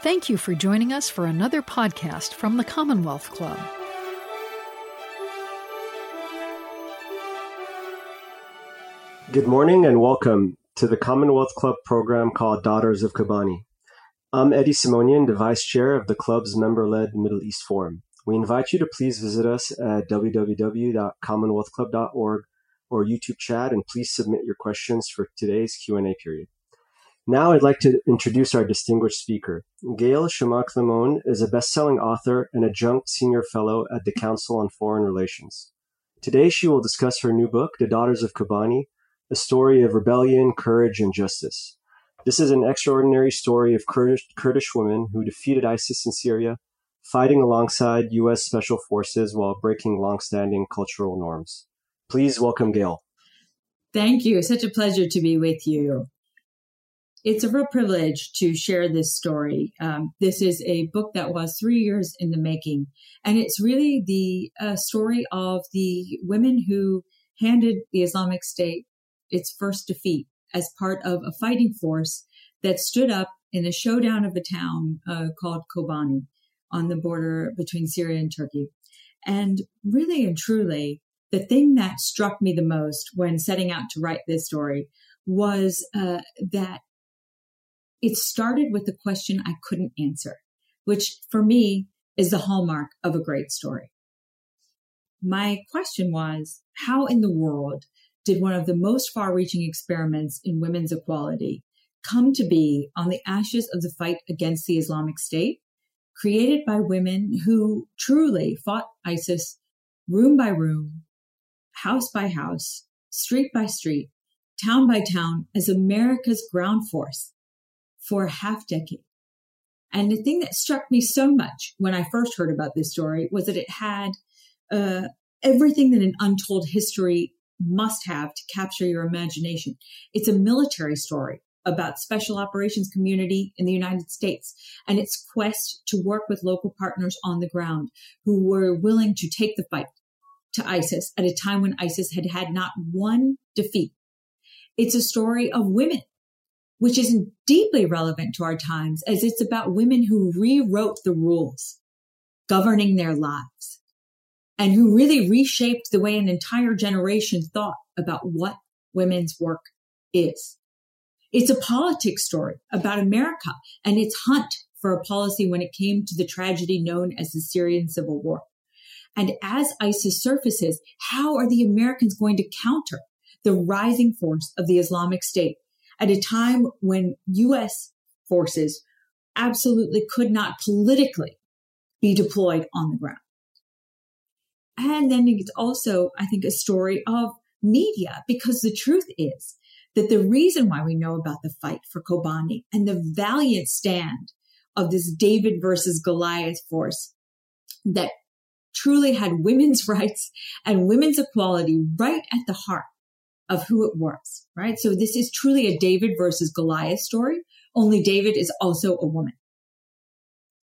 Thank you for joining us for another podcast from the Commonwealth Club. Good morning and welcome to the Commonwealth Club program called Daughters of Kobani. I'm Eddie Simonian, the Vice Chair of the club's member led Middle East Forum. We invite you to please visit us at www.commonwealthclub.org or YouTube chat and please submit your questions for today's Q&A period. Now I'd like to introduce our distinguished speaker. Gayle Tzemach Lemmon is a best-selling author and adjunct senior fellow at the Council on Foreign Relations. Today she will discuss her new book, The Daughters of Kobani, a story of rebellion, courage, and justice. This is an extraordinary story of Kurdish, Kurdish women who defeated ISIS in Syria, fighting alongside U.S. Special Forces while breaking long-standing cultural norms. Please welcome Gail. Thank you. Such a pleasure to be with you it's a real privilege to share this story. Um, this is a book that was three years in the making, and it's really the uh, story of the women who handed the Islamic State its first defeat as part of a fighting force that stood up in a showdown of a town uh, called Kobani on the border between Syria and Turkey. And really and truly, the thing that struck me the most when setting out to write this story was uh, that it started with a question I couldn't answer, which for me is the hallmark of a great story. My question was, how in the world did one of the most far reaching experiments in women's equality come to be on the ashes of the fight against the Islamic State, created by women who truly fought ISIS room by room, house by house, street by street, town by town as America's ground force for a half decade. And the thing that struck me so much when I first heard about this story was that it had uh, everything that an untold history must have to capture your imagination. It's a military story about special operations community in the United States and its quest to work with local partners on the ground who were willing to take the fight to ISIS at a time when ISIS had had not one defeat. It's a story of women which is deeply relevant to our times as it's about women who rewrote the rules governing their lives and who really reshaped the way an entire generation thought about what women's work is. It's a politics story about America and its hunt for a policy when it came to the tragedy known as the Syrian civil war. And as ISIS surfaces, how are the Americans going to counter the rising force of the Islamic State at a time when U.S. forces absolutely could not politically be deployed on the ground. And then it's also, I think, a story of media, because the truth is that the reason why we know about the fight for Kobani and the valiant stand of this David versus Goliath force that truly had women's rights and women's equality right at the heart of who it was, right? So this is truly a David versus Goliath story, only David is also a woman.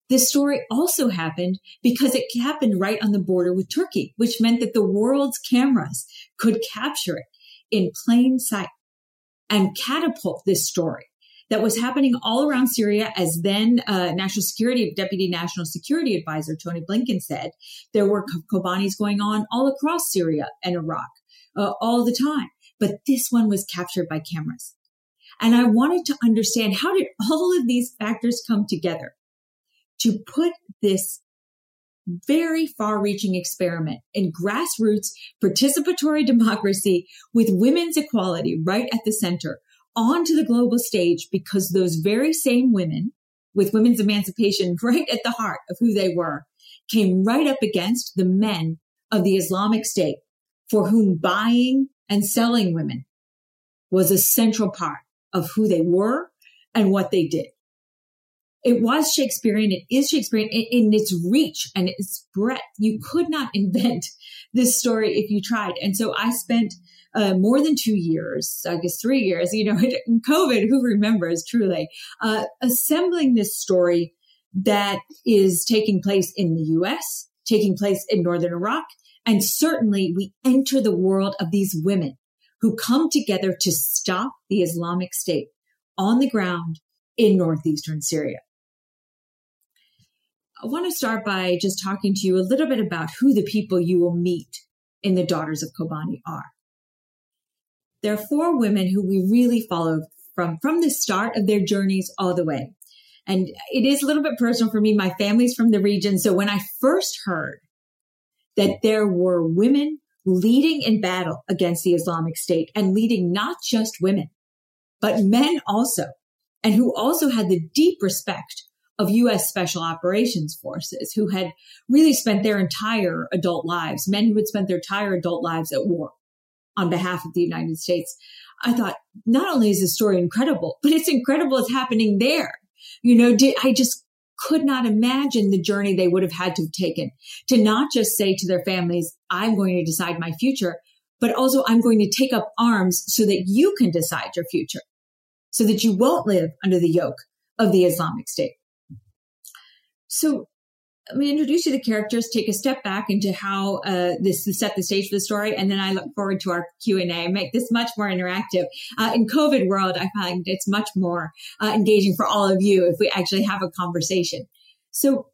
This story also happened because it happened right on the border with Turkey, which meant that the world's cameras could capture it in plain sight and catapult this story that was happening all around Syria, as then uh, National Security Deputy National Security Advisor Tony Blinken said, there were Kobanis going on all across Syria and Iraq uh, all the time but this one was captured by cameras. And I wanted to understand how did all of these factors come together to put this very far reaching experiment in grassroots participatory democracy with women's equality right at the center onto the global stage because those very same women with women's emancipation right at the heart of who they were came right up against the men of the Islamic State for whom buying and selling women was a central part of who they were and what they did. It was Shakespearean. It is Shakespearean in, in its reach and its breadth. You could not invent this story if you tried. And so I spent uh, more than two years, I guess three years, you know, in COVID, who remembers truly, uh, assembling this story that is taking place in the US, taking place in Northern Iraq, and certainly we enter the world of these women who come together to stop the Islamic State on the ground in northeastern Syria. I want to start by just talking to you a little bit about who the people you will meet in the Daughters of Kobani are. There are four women who we really follow from, from the start of their journeys all the way. And it is a little bit personal for me. My family's from the region. So when I first heard that there were women leading in battle against the Islamic State and leading not just women, but men also, and who also had the deep respect of U.S. Special Operations Forces, who had really spent their entire adult lives, men who had spent their entire adult lives at war on behalf of the United States. I thought, not only is this story incredible, but it's incredible it's happening there. You know, did, I just could not imagine the journey they would have had to have taken to not just say to their families, I'm going to decide my future, but also I'm going to take up arms so that you can decide your future, so that you won't live under the yoke of the Islamic State. So let me introduce you to the characters, take a step back into how uh, this set the stage for the story, and then I look forward to our Q and A. Make this much more interactive. Uh, in COVID world, I find it's much more uh, engaging for all of you if we actually have a conversation. So,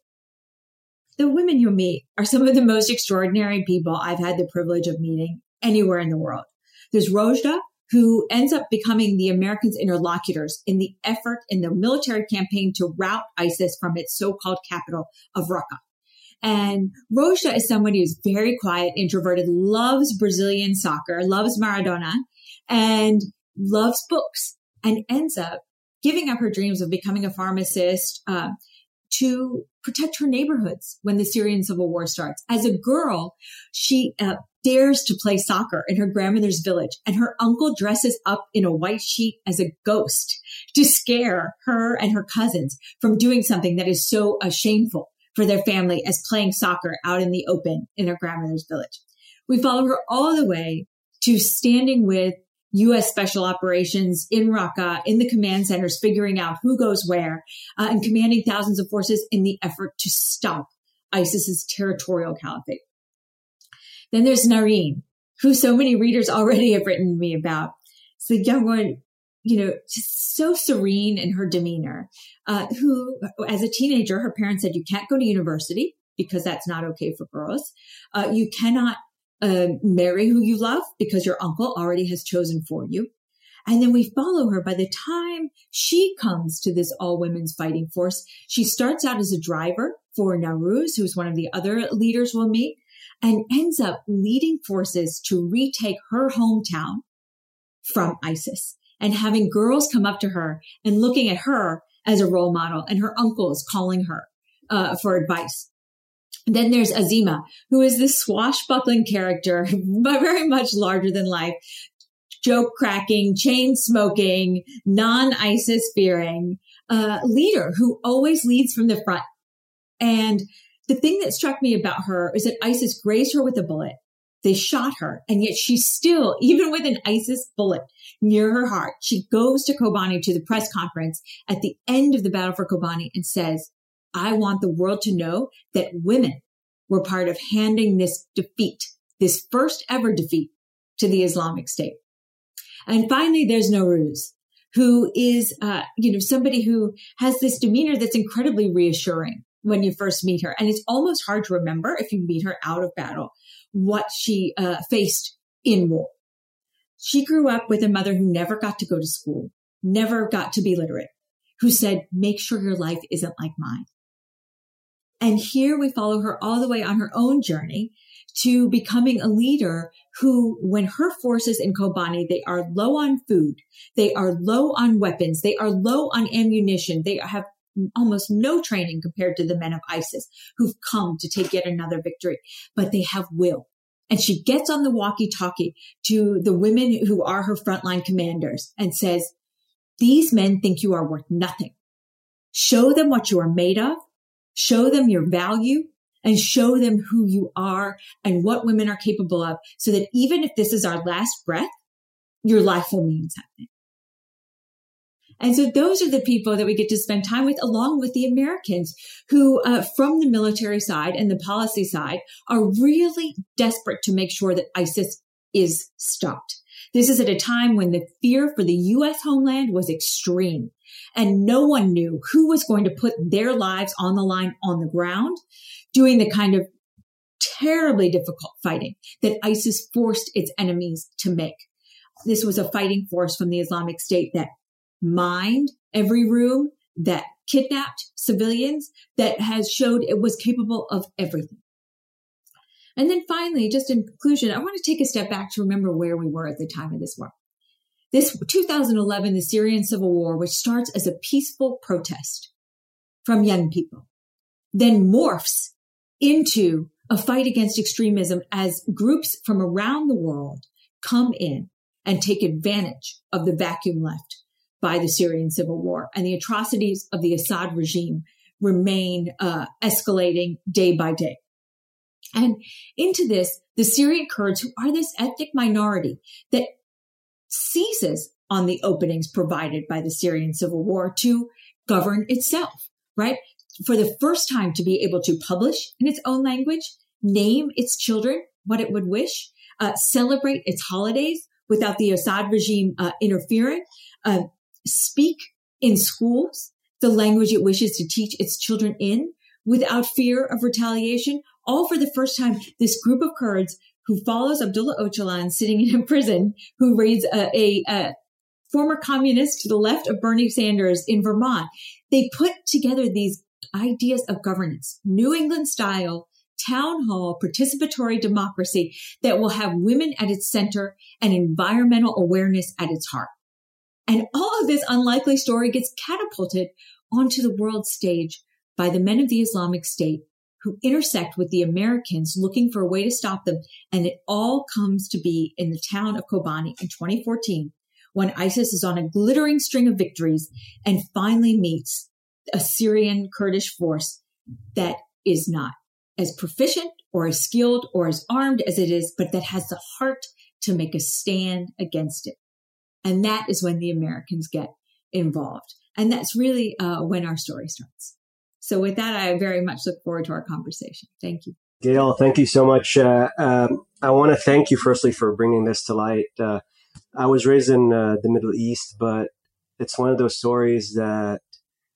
the women you meet are some of the most extraordinary people I've had the privilege of meeting anywhere in the world. There's Rojda, who ends up becoming the Americans' interlocutors in the effort in the military campaign to rout ISIS from its so-called capital of Raqqa. And Rojda is somebody who's very quiet, introverted, loves Brazilian soccer, loves Maradona, and loves books, and ends up giving up her dreams of becoming a pharmacist uh, to protect her neighborhoods when the Syrian civil war starts. As a girl, she uh, dares to play soccer in her grandmother's village and her uncle dresses up in a white sheet as a ghost to scare her and her cousins from doing something that is so uh, shameful for their family as playing soccer out in the open in her grandmother's village. We follow her all the way to standing with U.S. special operations in Raqqa, in the command centers, figuring out who goes where, uh, and commanding thousands of forces in the effort to stop ISIS's territorial caliphate. Then there's Nareen, who so many readers already have written me about. It's the young one, you know, just so serene in her demeanor, uh, who, as a teenager, her parents said, you can't go to university because that's not okay for girls. Uh, you cannot uh, marry who you love because your uncle already has chosen for you. And then we follow her. By the time she comes to this all women's fighting force, she starts out as a driver for Nowruz, who's one of the other leaders we'll meet and ends up leading forces to retake her hometown from ISIS and having girls come up to her and looking at her as a role model and her uncles calling her uh, for advice. Then there's Azima, who is this swashbuckling character, but very much larger than life, joke cracking, chain smoking, non ISIS fearing uh, leader who always leads from the front. And the thing that struck me about her is that ISIS grazed her with a bullet. They shot her, and yet she still, even with an ISIS bullet near her heart, she goes to Kobani to the press conference at the end of the battle for Kobani and says, I want the world to know that women were part of handing this defeat, this first ever defeat to the Islamic State. And finally, there's Nowruz, who is, uh, you know, somebody who has this demeanor that's incredibly reassuring when you first meet her. And it's almost hard to remember if you meet her out of battle what she uh, faced in war. She grew up with a mother who never got to go to school, never got to be literate, who said, make sure your life isn't like mine. And here we follow her all the way on her own journey to becoming a leader who, when her forces in Kobani, they are low on food, they are low on weapons, they are low on ammunition, they have almost no training compared to the men of ISIS who've come to take yet another victory, but they have will. And she gets on the walkie talkie to the women who are her frontline commanders and says, these men think you are worth nothing. Show them what you are made of, show them your value, and show them who you are and what women are capable of so that even if this is our last breath, your life will mean something. And so those are the people that we get to spend time with along with the Americans who, uh, from the military side and the policy side are really desperate to make sure that ISIS is stopped. This is at a time when the fear for the U.S. homeland was extreme and no one knew who was going to put their lives on the line on the ground, doing the kind of terribly difficult fighting that ISIS forced its enemies to make. This was a fighting force from the Islamic State that mined every room, that kidnapped civilians, that has showed it was capable of everything. And then finally, just in conclusion, I want to take a step back to remember where we were at the time of this war. This 2011, the Syrian civil war, which starts as a peaceful protest from young people, then morphs into a fight against extremism as groups from around the world come in and take advantage of the vacuum left by the Syrian civil war and the atrocities of the Assad regime remain uh, escalating day by day. And into this, the Syrian Kurds, who are this ethnic minority that seizes on the openings provided by the Syrian civil war to govern itself, right? For the first time to be able to publish in its own language, name its children what it would wish, uh, celebrate its holidays without the Assad regime uh, interfering, uh, speak in schools the language it wishes to teach its children in without fear of retaliation, all for the first time, this group of Kurds who follows Abdullah Öcalan sitting in a prison, who reads a, a, a former communist to the left of Bernie Sanders in Vermont. They put together these ideas of governance, New England style, town hall, participatory democracy that will have women at its center and environmental awareness at its heart. And all of this unlikely story gets catapulted onto the world stage by the men of the Islamic State who intersect with the Americans looking for a way to stop them. And it all comes to be in the town of Kobani in 2014 when ISIS is on a glittering string of victories and finally meets a Syrian Kurdish force that is not as proficient or as skilled or as armed as it is, but that has the heart to make a stand against it. And that is when the Americans get involved. And that's really uh, when our story starts. So with that, I very much look forward to our conversation. Thank you. Gayle, thank you so much. Uh, um, I want to thank you firstly for bringing this to light. Uh, I was raised in uh, the Middle East, but it's one of those stories that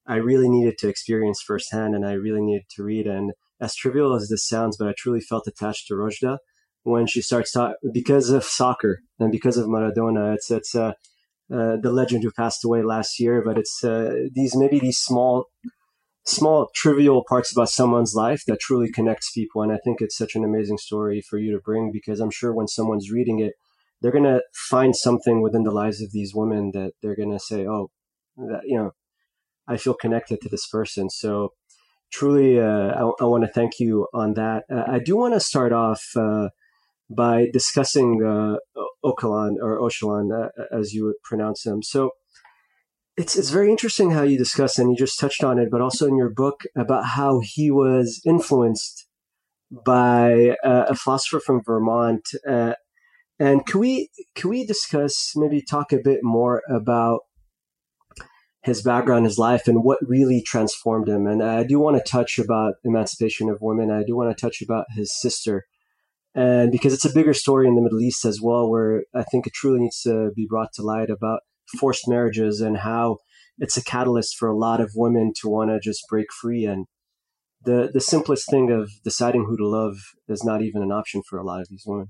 I really needed to experience firsthand and I really needed to read. And as trivial as this sounds, but I truly felt attached to Rojda when she starts talking because of soccer and because of Maradona. It's, it's, uh, uh, the legend who passed away last year, but it's, uh, these, maybe these small small trivial parts about someone's life that truly connects people and i think it's such an amazing story for you to bring because i'm sure when someone's reading it they're to find something within the lives of these women that they're to say oh that you know i feel connected to this person so truly uh, I, I want to thank you on that uh, i do want to start off uh, by discussing uh, Ocalan or Ocalan, uh, as you would pronounce him. So, it's it's very interesting how you discuss and you just touched on it, but also in your book about how he was influenced by uh, a philosopher from Vermont. Uh, and can we can we discuss maybe talk a bit more about his background, his life, and what really transformed him? And I do want to touch about emancipation of women. I do want to touch about his sister, and because it's a bigger story in the Middle East as well, where I think it truly needs to be brought to light about forced marriages and how it's a catalyst for a lot of women to want to just break free and the the simplest thing of deciding who to love is not even an option for a lot of these women.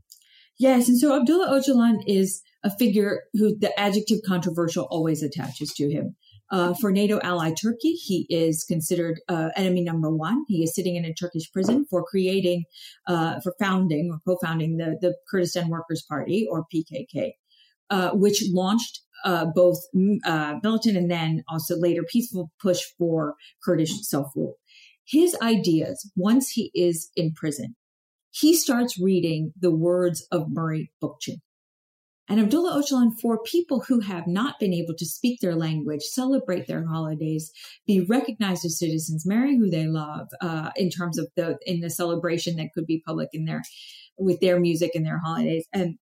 Yes, and so Abdullah Öcalan is a figure who the adjective controversial always attaches to him. Uh, for NATO ally Turkey, he is considered uh, enemy number one. He is sitting in a Turkish prison for creating, uh, for founding or co-founding the, the Kurdistan Workers' Party or PKK, uh, which launched uh, both uh, militant and then also later peaceful push for Kurdish self rule. His ideas, once he is in prison, he starts reading the words of Murray Bookchin. And Abdullah Öcalan, for people who have not been able to speak their language, celebrate their holidays, be recognized as citizens, marry who they love, uh, in terms of the in the celebration that could be public in their with their music and their holidays, and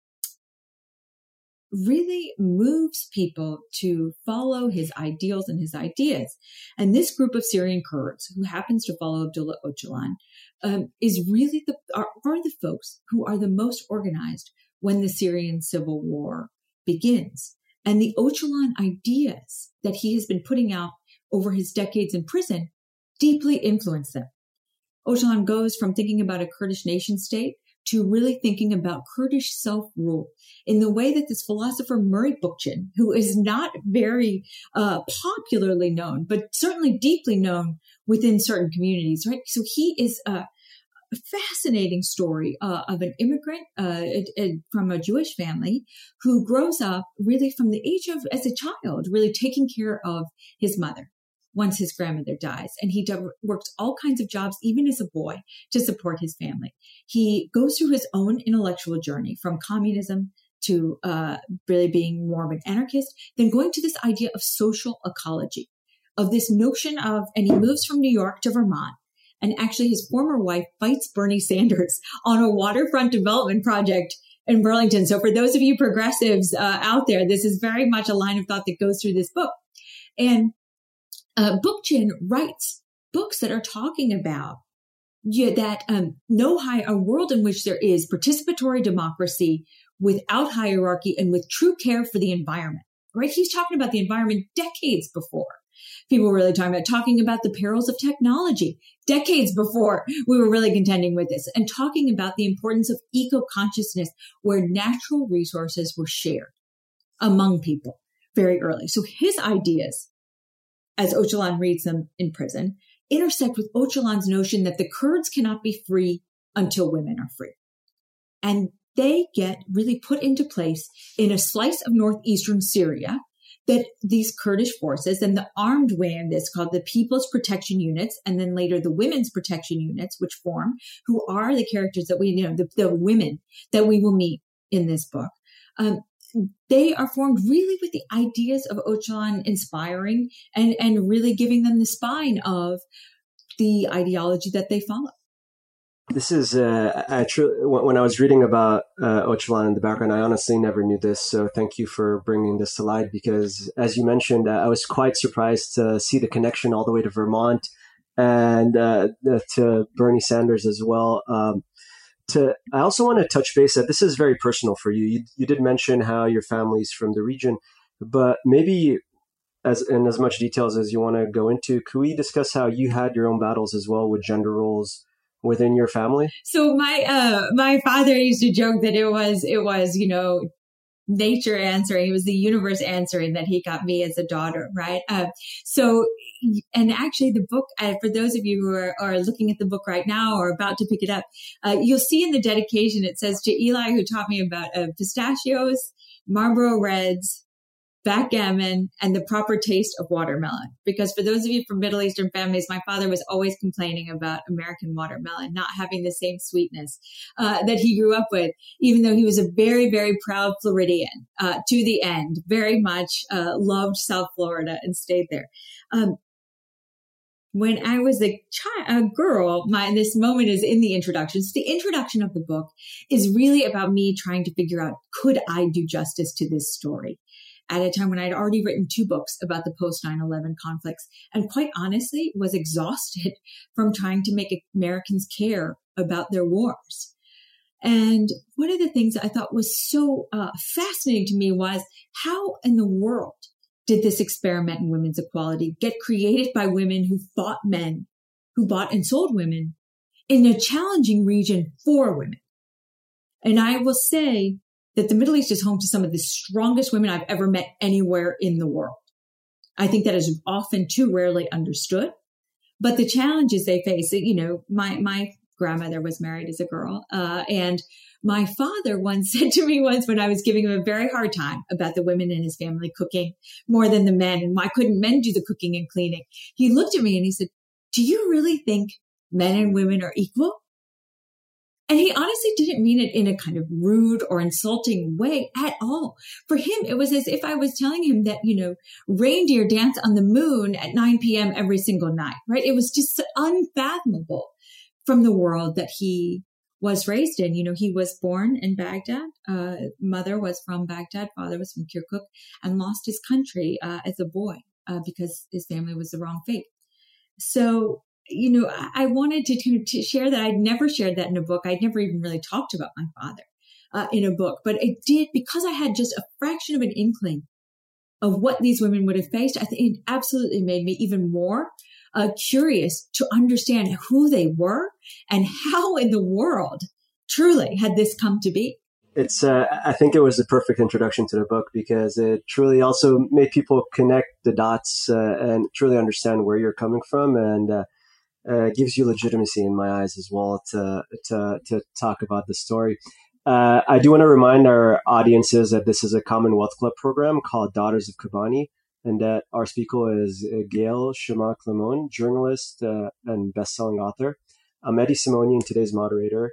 really moves people to follow his ideals and his ideas. And this group of Syrian Kurds who happens to follow Abdullah Öcalan um, is really the are, are the folks who are the most organized when the Syrian civil war begins. And the Öcalan ideas that he has been putting out over his decades in prison deeply influence them. Öcalan goes from thinking about a Kurdish nation state to really thinking about Kurdish self-rule in the way that this philosopher Murray Bookchin, who is not very uh, popularly known, but certainly deeply known within certain communities, right? So he is a fascinating story uh, of an immigrant uh, from a Jewish family who grows up really from the age of, as a child, really taking care of his mother once his grandmother dies. And he works all kinds of jobs, even as a boy, to support his family. He goes through his own intellectual journey from communism to uh, really being more of an anarchist, then going to this idea of social ecology, of this notion of, and he moves from New York to Vermont. And actually, his former wife fights Bernie Sanders on a waterfront development project in Burlington. So, for those of you progressives uh, out there, this is very much a line of thought that goes through this book. And uh, Bookchin writes books that are talking about yeah, that um, no high a world in which there is participatory democracy without hierarchy and with true care for the environment. Right? He's talking about the environment decades before people were really talking about talking about the perils of technology decades before we were really contending with this and talking about the importance of eco consciousness where natural resources were shared among people very early. So his ideas as Öcalan reads them in prison, intersect with Öcalan's notion that the Kurds cannot be free until women are free. And they get really put into place in a slice of northeastern Syria that these Kurdish forces and the armed wing this called the People's Protection Units, and then later the Women's Protection Units, which form, who are the characters that we, you know, the, the women that we will meet in this book. Um, they are formed really with the ideas of Öcalan inspiring and, and really giving them the spine of the ideology that they follow. This is uh, I tr- when I was reading about uh, in the background, I honestly never knew this. So thank you for bringing this to light because, as you mentioned, uh, I was quite surprised to see the connection all the way to Vermont and uh, to Bernie Sanders as well. Um, to I also want to touch base that this is very personal for you. You, you did mention how your family's from the region, but maybe as in as much details as you want to go into, could we discuss how you had your own battles as well with gender roles within your family? So my uh my father used to joke that it was it was, you know, nature answering. It was the universe answering that he got me as a daughter, right? Uh, so, and actually, the book, uh, for those of you who are, are, looking at the book right now or about to pick it up, uh, you'll see in the dedication it says to Eli, who taught me about uh, pistachios, Marlboro Reds, backgammon and the proper taste of watermelon. Because for those of you from Middle Eastern families, my father was always complaining about American watermelon not having the same sweetness uh, that he grew up with, even though he was a very, very proud Floridian uh, to the end, very much uh, loved South Florida and stayed there. Um, when I was a child, a girl, my, this moment is in the introduction. So the introduction of the book is really about me trying to figure out, could I do justice to this story? At a time when I'd already written two books about the post 9 11 conflicts and quite honestly was exhausted from trying to make Americans care about their wars. And one of the things I thought was so uh, fascinating to me was how in the world did this experiment in women's equality get created by women who fought men, who bought and sold women in a challenging region for women? And I will say that the Middle East is home to some of the strongest women I've ever met anywhere in the world. I think that is often too rarely understood. But the challenges they face, you know, my, my grandmother was married as a girl. Uh, and my father once said to me once when I was giving him a very hard time about the women in his family cooking more than the men and why couldn't men do the cooking and cleaning? He looked at me and he said, do you really think men and women are equal? And he honestly didn't mean it in a kind of rude or insulting way at all. For him, it was as if I was telling him that, you know, reindeer dance on the moon at 9 p.m. every single night, right? It was just unfathomable from the world that he was raised in. You know, he was born in Baghdad. Uh, mother was from Baghdad. Father was from Kirkuk and lost his country uh, as a boy uh, because his family was the wrong faith. So you know, I wanted to, to, share that I'd never shared that in a book. I'd never even really talked about my father. uh, in a book, but it did because I had just a fraction of an inkling of what these women would have faced. I think it absolutely made me even more uh, curious to understand who they were and how in the world truly had this come to be it's uh, i think it was the perfect introduction to the book because it truly also made people connect the dots uh, and truly understand where you're coming from and uh, uh gives you legitimacy in my eyes as well to to, to talk about the story uh, I do want to remind our audiences that this is a Commonwealth Club program called Daughters of Kobani, and that our speaker is Gayle Tzemach Lemmon, journalist uh, and best-selling author. I'm Eddie Simonian, today's moderator.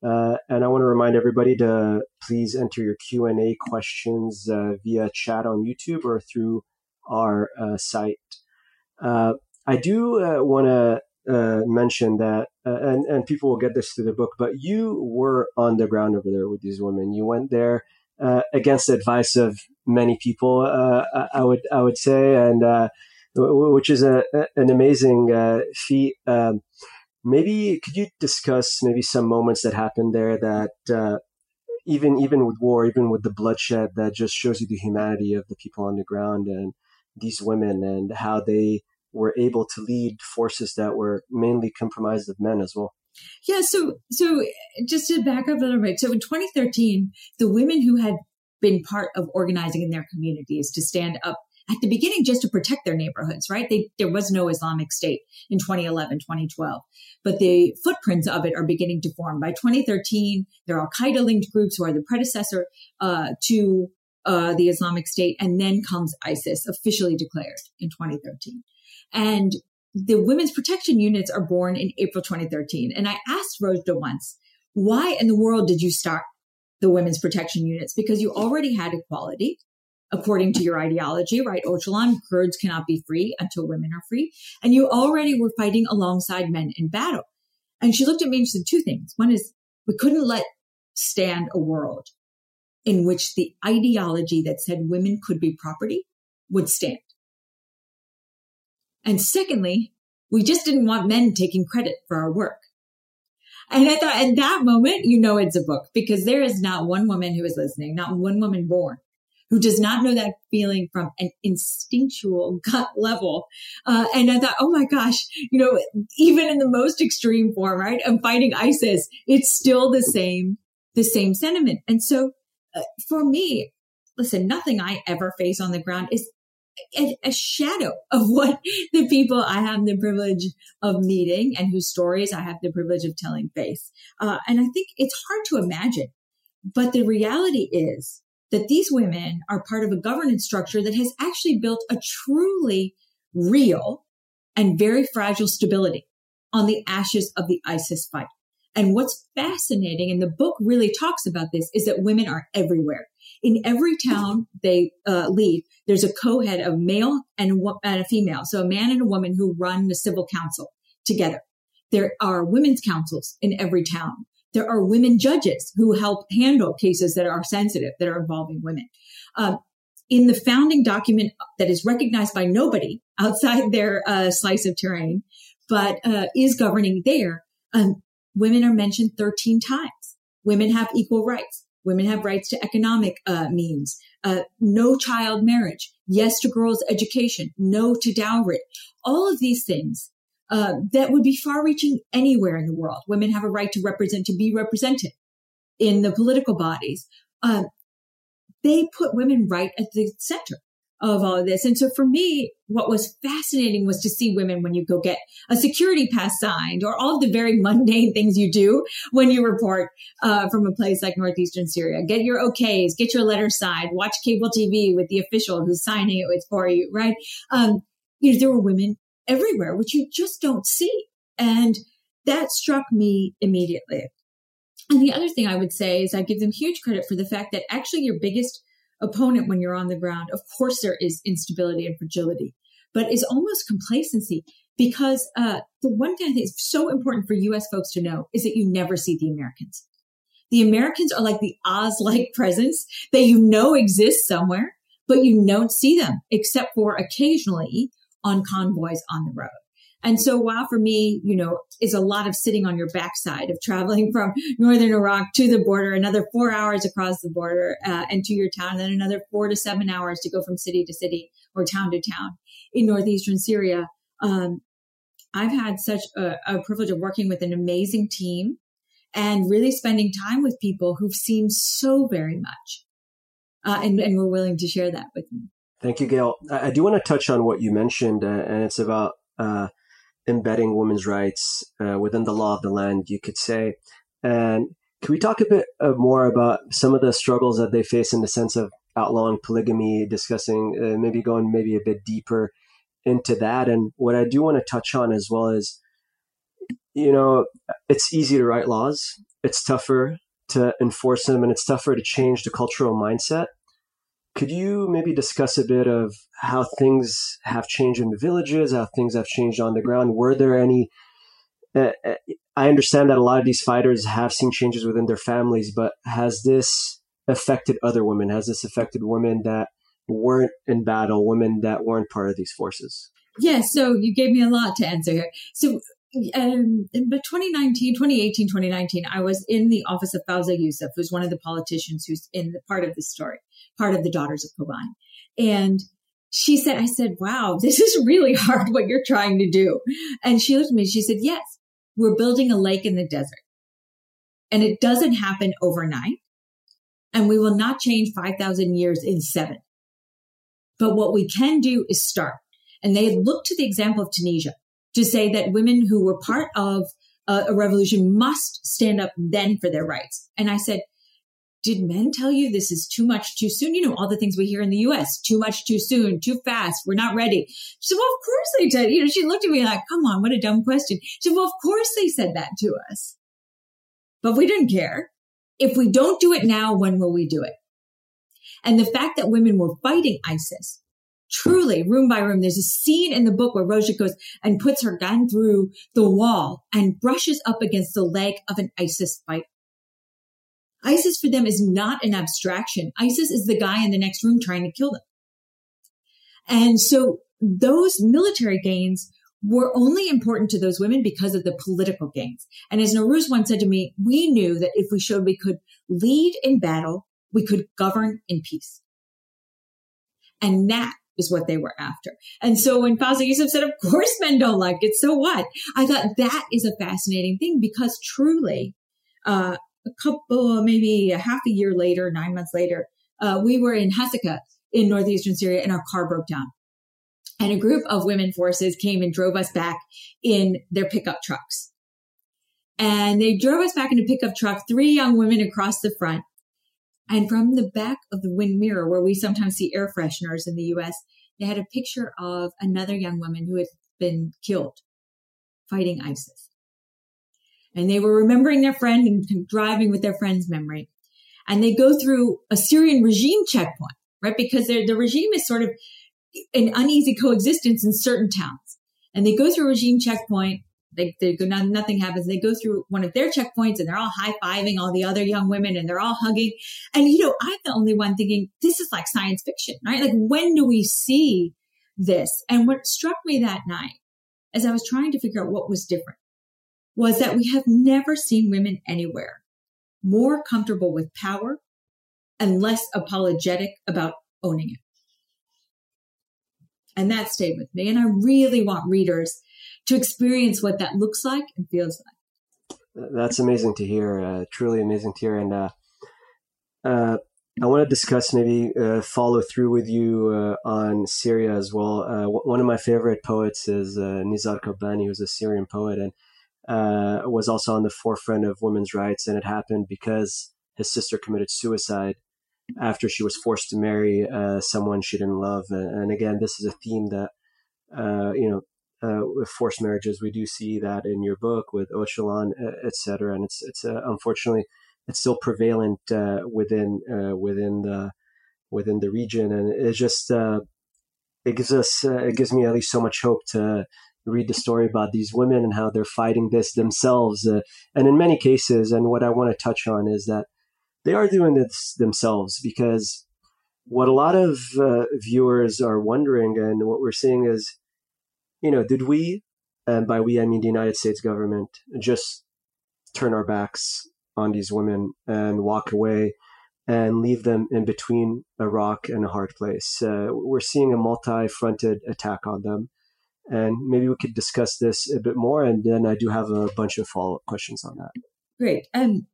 Uh, and I want to remind everybody to please enter your Q and A questions uh, via chat on YouTube or through our uh, site. Uh, I do uh, want to uh, mention that, and and people will get this through the book, but you were on the ground over there with these women. You went there against the advice of many people. I would I would say, and which is a, an amazing feat. Um, maybe could you discuss maybe some moments that happened there that uh, even even with war, even with the bloodshed, that just shows you the humanity of the people on the ground and these women and how they were able to lead forces that were mainly comprised of men as well. Yeah, so so just to back up a little bit, so in 2013, the women who had been part of organizing in their communities to stand up at the beginning just to protect their neighborhoods, right? They, there was no Islamic State in 2011, 2012, but the footprints of it are beginning to form. By 2013, there are Al Qaeda linked groups who are the predecessor uh, to uh, the Islamic State, and then comes ISIS, officially declared in 2013. And the women's protection units are born in April 2013. And I asked Rojda once, why in the world did you start the women's protection units? Because you already had equality according to your ideology, right? Öcalan, Kurds cannot be free until women are free. And you already were fighting alongside men in battle. And she looked at me and she said two things. One is we couldn't let stand a world in which the ideology that said women could be property would stand. And secondly, we just didn't want men taking credit for our work. And I thought at that moment, you know, it's a book because there is not one woman who is listening, not one woman born who does not know that feeling from an instinctual gut level. Uh, and I thought, oh my gosh, you know, even in the most extreme form, right? I'm fighting ISIS. It's still the same, the same sentiment. And so uh, for me, listen, nothing I ever face on the ground is a, a, shadow of what the people I have the privilege of meeting and whose stories I have the privilege of telling face. Uh, and I think it's hard to imagine, but the reality is that these women are part of a governance structure that has actually built a truly real and very fragile stability on the ashes of the ISIS fight. And what's fascinating, and the book really talks about this, is that women are everywhere. In every town they uh, lead, there's a co-head of male and, and a female. So a man and a woman who run the civil council together. There are women's councils in every town. There are women judges who help handle cases that are sensitive, that are involving women. Um, in the founding document that is recognized by nobody outside their uh, slice of terrain, but uh, is governing there, um, women are mentioned 13 times. Women have equal rights. Women have rights to economic uh, means. Uh, no child marriage. Yes to girls' education. No to dowry. All of these things uh, that would be far reaching anywhere in the world. Women have a right to represent, to be represented in the political bodies. Uh, they put women right at the center of all of this. And so for me, what was fascinating was to see women when you go get a security pass signed or all of the very mundane things you do when you report uh, from a place like northeastern Syria. Get your OKs, get your letter signed, watch cable TV with the official who's signing it for you, right? Um, you know, there were women everywhere, which you just don't see. And that struck me immediately. And the other thing I would say is I give them huge credit for the fact that actually your biggest opponent when you're on the ground, of course, there is instability and fragility, but it's almost complacency because uh, the one thing is so important for US folks to know is that you never see the Americans. The Americans are like the Oz like presence that you know exists somewhere, but you don't see them except for occasionally on convoys on the road. And so while for me, you know, is a lot of sitting on your backside of traveling from northern Iraq to the border, another four hours across the border uh, and to your town, and then another four to seven hours to go from city to city or town to town in northeastern Syria. Um, I've had such a, a privilege of working with an amazing team and really spending time with people who've seen so very much uh, and, and were willing to share that with me. Thank you, Gayle. I, I do want to touch on what you mentioned, uh, and it's about uh, embedding women's rights uh, within the law of the land, you could say. And can we talk a bit uh, more about some of the struggles that they face in the sense of outlawing polygamy, discussing uh, maybe going maybe a bit deeper into that? And what I do want to touch on as well is, you know, it's easy to write laws, it's tougher to enforce them, and it's tougher to change the cultural mindset. Could you maybe discuss a bit of how things have changed in the villages, how things have changed on the ground? Were there any? Uh, uh, I understand that a lot of these fighters have seen changes within their families, but has this affected other women? Has this affected women that weren't in battle, women that weren't part of these forces? Yes. Yeah, so you gave me a lot to answer here. So um, in 2019, 2018, 2019, I was in the office of Fawzia Yousaf, who's one of the politicians who's in the part of the story part of the Daughters of Kobani. And she said, I said, wow, this is really hard what you're trying to do. And she looked at me, she said, yes, we're building a lake in the desert and it doesn't happen overnight. And we will not change 5,000 years in seven. But what we can do is start. And they looked to the example of Tunisia to say that women who were part of a revolution must stand up then for their rights. And I said, did men tell you this is too much too soon? You know, all the things we hear in the US, too much too soon, too fast, we're not ready. She said, well, of course they did. You know, she looked at me like, come on, what a dumb question. She said, well, of course they said that to us. But we didn't care. If we don't do it now, when will we do it? And the fact that women were fighting ISIS, truly room by room, there's a scene in the book where Rojda goes and puts her gun through the wall and brushes up against the leg of an ISIS fighter. ISIS for them is not an abstraction. ISIS is the guy in the next room trying to kill them. And so those military gains were only important to those women because of the political gains. And as Nowruz once said to me, we knew that if we showed we could lead in battle, we could govern in peace. And that is what they were after. And so when Fawzia Yusuf said, of course men don't like it, so what? I thought that is a fascinating thing because truly, uh, a couple, maybe a half a year later, nine months later, uh, we were in Hasaka in northeastern Syria and our car broke down. And a group of women forces came and drove us back in their pickup trucks. And they drove us back in a pickup truck, three young women across the front. And from the back of the wind mirror, where we sometimes see air fresheners in the US, they had a picture of another young woman who had been killed fighting ISIS and they were remembering their friend and driving with their friend's memory. And they go through a Syrian regime checkpoint, right? Because the regime is sort of an uneasy coexistence in certain towns. And they go through a regime checkpoint. They, they go, nothing happens. They go through one of their checkpoints and they're all high fiving all the other young women and they're all hugging. And, you know, I'm the only one thinking this is like science fiction, right? Like, when do we see this? And what struck me that night as I was trying to figure out what was different was that we have never seen women anywhere more comfortable with power and less apologetic about owning it. And that stayed with me. And I really want readers to experience what that looks like and feels like. That's amazing to hear. Uh, truly amazing to hear. And uh, uh, I want to discuss maybe uh, follow through with you uh, on Syria as well. Uh, w- one of my favorite poets is Nizar Qabbani, who's a Syrian poet, and uh, was also on the forefront of women's rights, and it happened because his sister committed suicide after she was forced to marry uh, someone she didn't love. And, again, this is a theme that uh, you know. Uh, with forced marriages, we do see that in your book with Öcalan, cetera, And it's it's uh, unfortunately it's still prevalent within within the within the region, and it just it gives us it gives me at least so much hope to read the story about these women and how they're fighting this themselves. Uh, and in many cases, and what I want to touch on is that they are doing this themselves because what a lot of uh, viewers are wondering and what we're seeing is, you know, did we and by we I mean the United States government, just turn our backs on these women and walk away and leave them in between a rock and a hard place. Uh, we're seeing a multi-fronted attack on them, and maybe we could discuss this a bit more. And then I do have a bunch of follow-up questions on that. Great. Um,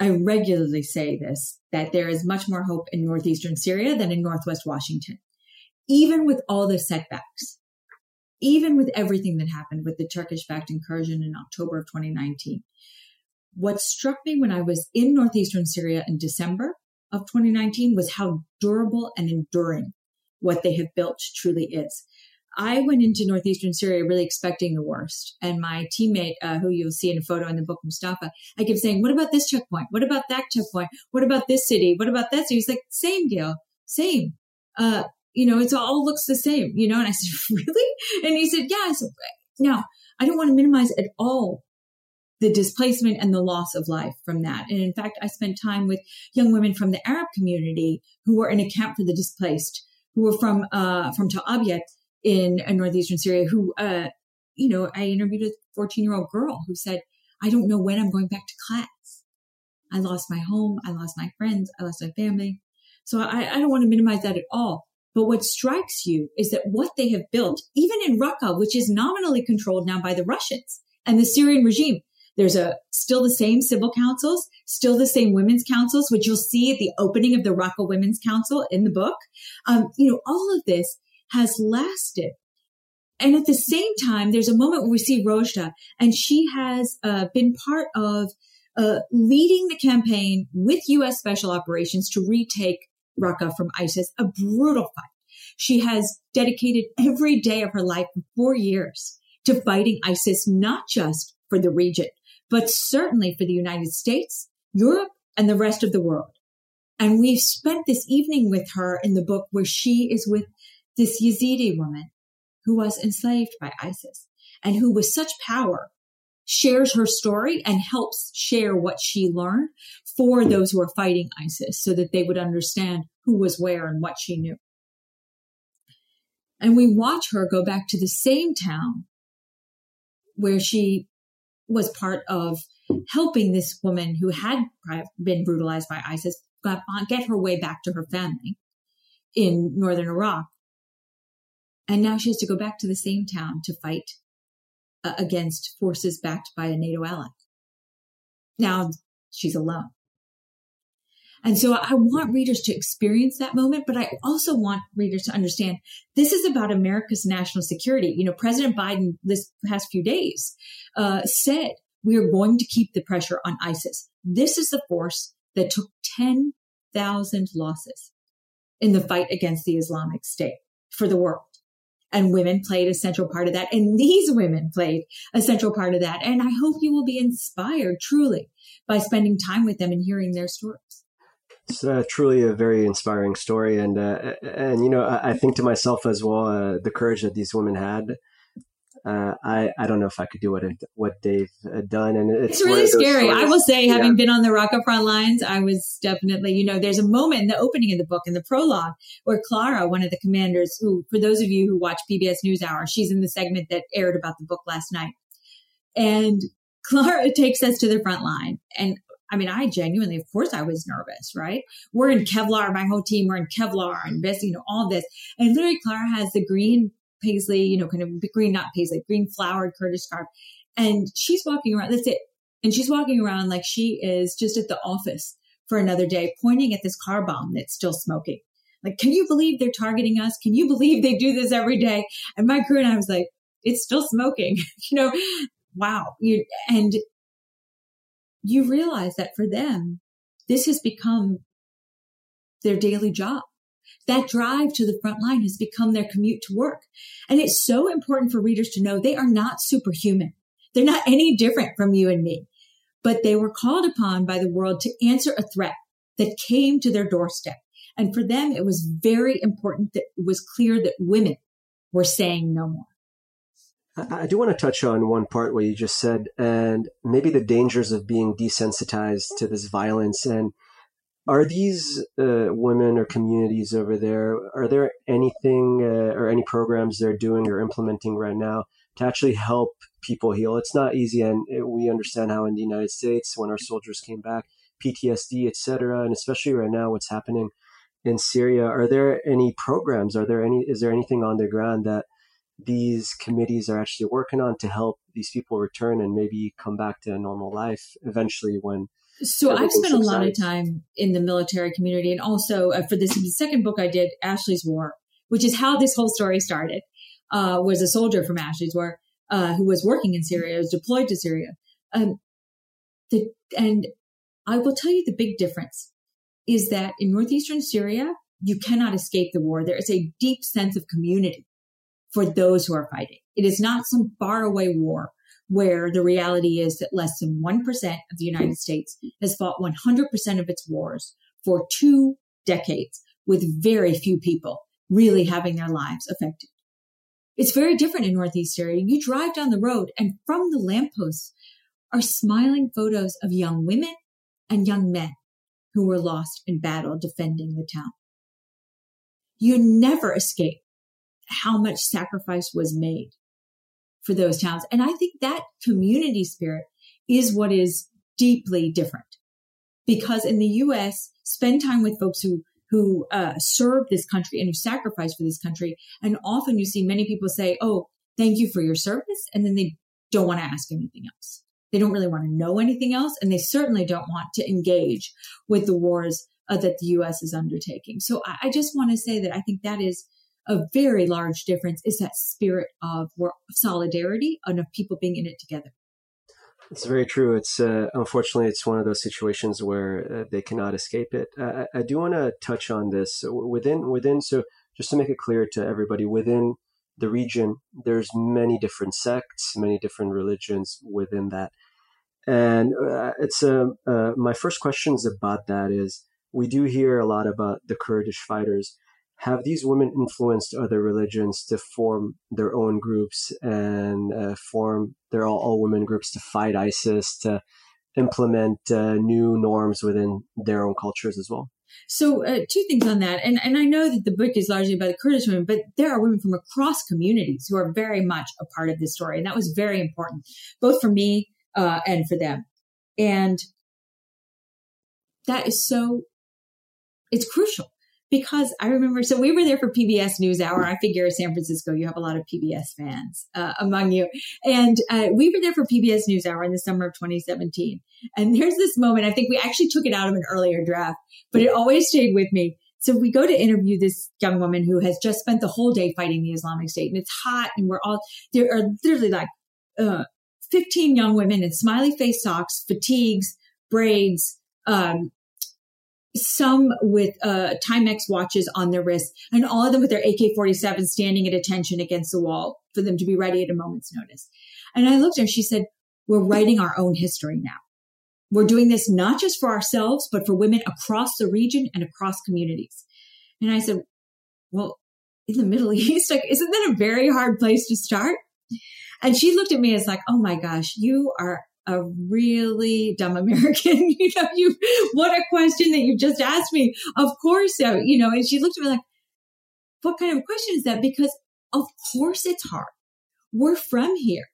I regularly say this that there is much more hope in northeastern Syria than in northwest Washington, even with all the setbacks, even with everything that happened with the Turkish backed incursion in October of 2019. What struck me when I was in northeastern Syria in December of 2019 was how durable and enduring what they have built truly is. I went into northeastern Syria really expecting the worst. And my teammate, uh, who you'll see in a photo in the book, Mustafa, I kept saying, What about this checkpoint? What about that checkpoint? What about this city? What about that city? He's like, Same, Gayle, same. Uh, you know, it's all looks the same, you know? And I said, Really? And he said, Yeah. I said, Now, I don't want to minimize at all the displacement and the loss of life from that. And in fact, I spent time with young women from the Arab community who were in a camp for the displaced, who were from uh, from Abyad in, in northeastern Syria who, uh, you know, I interviewed a 14 year old girl who said, I don't know when I'm going back to class. I lost my home. I lost my friends. I lost my family. So I, I don't want to minimize that at all. But what strikes you is that what they have built, even in Raqqa, which is nominally controlled now by the Russians and the Syrian regime, there's a still the same civil councils, still the same women's councils, which you'll see at the opening of the Raqqa Women's Council in the book. Um, you know, all of this has lasted. And at the same time, there's a moment where we see Rojda, and she has uh, been part of uh, leading the campaign with U.S. Special Operations to retake Raqqa from ISIS, a brutal fight. She has dedicated every day of her life for four years to fighting ISIS, not just for the region, but certainly for the United States, Europe, and the rest of the world. And we've spent this evening with her in the book where she is with this Yazidi woman who was enslaved by ISIS and who with such power shares her story and helps share what she learned for those who are fighting ISIS so that they would understand who was where and what she knew. And we watch her go back to the same town where she was part of helping this woman who had been brutalized by ISIS get her way back to her family in northern Iraq. And now she has to go back to the same town to fight uh, against forces backed by a NATO ally. Now she's alone. And so I want readers to experience that moment, but I also want readers to understand this is about America's national security. You know, President Biden this past few days uh, said we are going to keep the pressure on ISIS. This is the force that took 10,000 losses in the fight against the Islamic State for the world and women played a central part of that. And these women played a central part of that. And I hope you will be inspired truly by spending time with them and hearing their stories. It's uh, truly a very inspiring story, and uh, and you know I, I, think to myself as well uh, the courage that these women had uh, I I don't know if I could do what what they've done, and it's, it's really scary. I will say, having yeah. been on the Raqqa front lines, I was definitely, you know, there's a moment in the opening of the book in the prologue where Clara, one of the commanders, who for those of you who watch PBS NewsHour, she's in the segment that aired about the book last night, and Clara takes us to the front line, and I mean, I genuinely, of course, I was nervous, right? We're in Kevlar, my whole team, we're in Kevlar and this, you know, all this. And literally, Clara has the green paisley, you know, kind of green, not paisley, green flowered Kurdish scarf. And she's walking around, that's it. And she's walking around like she is just at the office for another day, pointing at this car bomb that's still smoking. Like, can you believe they're targeting us? Can you believe they do this every day? And my crew and I was like, it's still smoking, you know, wow. You, and you realize that for them, this has become their daily job that drive to the front line has become their commute to work. And it's so important for readers to know they are not superhuman. They're not any different from you and me, but they were called upon by the world to answer a threat that came to their doorstep. And for them, it was very important that it was clear that women were saying no more. I do want to touch on one part where you just said, and maybe the dangers of being desensitized to this violence. And are these uh, women or communities over there? Are there anything uh, or any programs they're doing or implementing right now to actually help people heal. It's not easy, and it, we understand how in the United States, when our soldiers came back, PTSD, etc., and especially right now, what's happening in Syria. Are there any programs? Are there any? Is there anything on the ground that these committees are actually working on to help these people return and maybe come back to a normal life eventually when so I've spent a lot of time in the military community, and also uh, for this second book I did, Ashley's War, which is how this whole story started. Uh, was a soldier from Ashley's War uh, who was working in Syria, was deployed to Syria, um, the, and I will tell you the big difference is that in northeastern Syria you cannot escape the war. There is a deep sense of community for those who are fighting. It is not some faraway war where the reality is that less than 1% of the United States has fought 100% of its wars for two decades with very few people really having their lives affected. It's very different in Northeast Syria. You drive down the road and from the lampposts are smiling photos of young women and young men who were lost in battle defending the town. You never escape how much sacrifice was made for those towns. And I think that community spirit is what is deeply different because in the U.S., spend time with folks who who uh, serve this country and who sacrifice for this country. And often you see many people say, "Oh, thank you for your service," and then they don't want to ask anything else. They don't really want to know anything else, and they certainly don't want to engage with the wars uh, that the U.S. is undertaking. So I, I just want to say that I think that is a very large difference is that spirit of solidarity and of people being in it together. It's very true. It's uh, unfortunately it's one of those situations where uh, they cannot escape it. Uh, I do want to touch on this within within. So just to make it clear to everybody, within the region, there's many different sects, many different religions within that, and uh, it's uh, uh, my first questions about that is we do hear a lot about the Kurdish fighters have these women influenced other religions to form their own groups and uh, form their all, all women groups to fight ISIS, to implement uh, new norms within their own cultures as well? So, uh, two things on that, and and I know that the book is largely about the Kurdish women, but there are women from across communities who are very much a part of this story, and that was very important, both for me uh, and for them. And that is so, it's crucial because I remember, so we were there for PBS NewsHour. I figure San Francisco, you have a lot of PBS fans uh, among you. And uh, we were there for PBS NewsHour in the summer of 2017. And there's this moment, I think we actually took it out of an earlier draft, but it always stayed with me. So we go to interview this young woman who has just spent the whole day fighting the Islamic State, and it's hot, and we're all, there are literally like uh, 15 young women in smiley face socks, fatigues, braids, um, some with uh, Timex watches on their wrists, and all of them with their AK 47 standing at attention against the wall for them to be ready at a moment's notice. And I looked at her, she said, We're writing our own history now. We're doing this not just for ourselves, but for women across the region and across communities. And I said, Well, in the Middle East, like, isn't that a very hard place to start? And she looked at me as like, Oh my gosh, you are a really dumb American. you know, you, what a question that you just asked me. Of course, so, you know, and she looked at me like, what kind of question is that? Because of course it's hard. We're from here.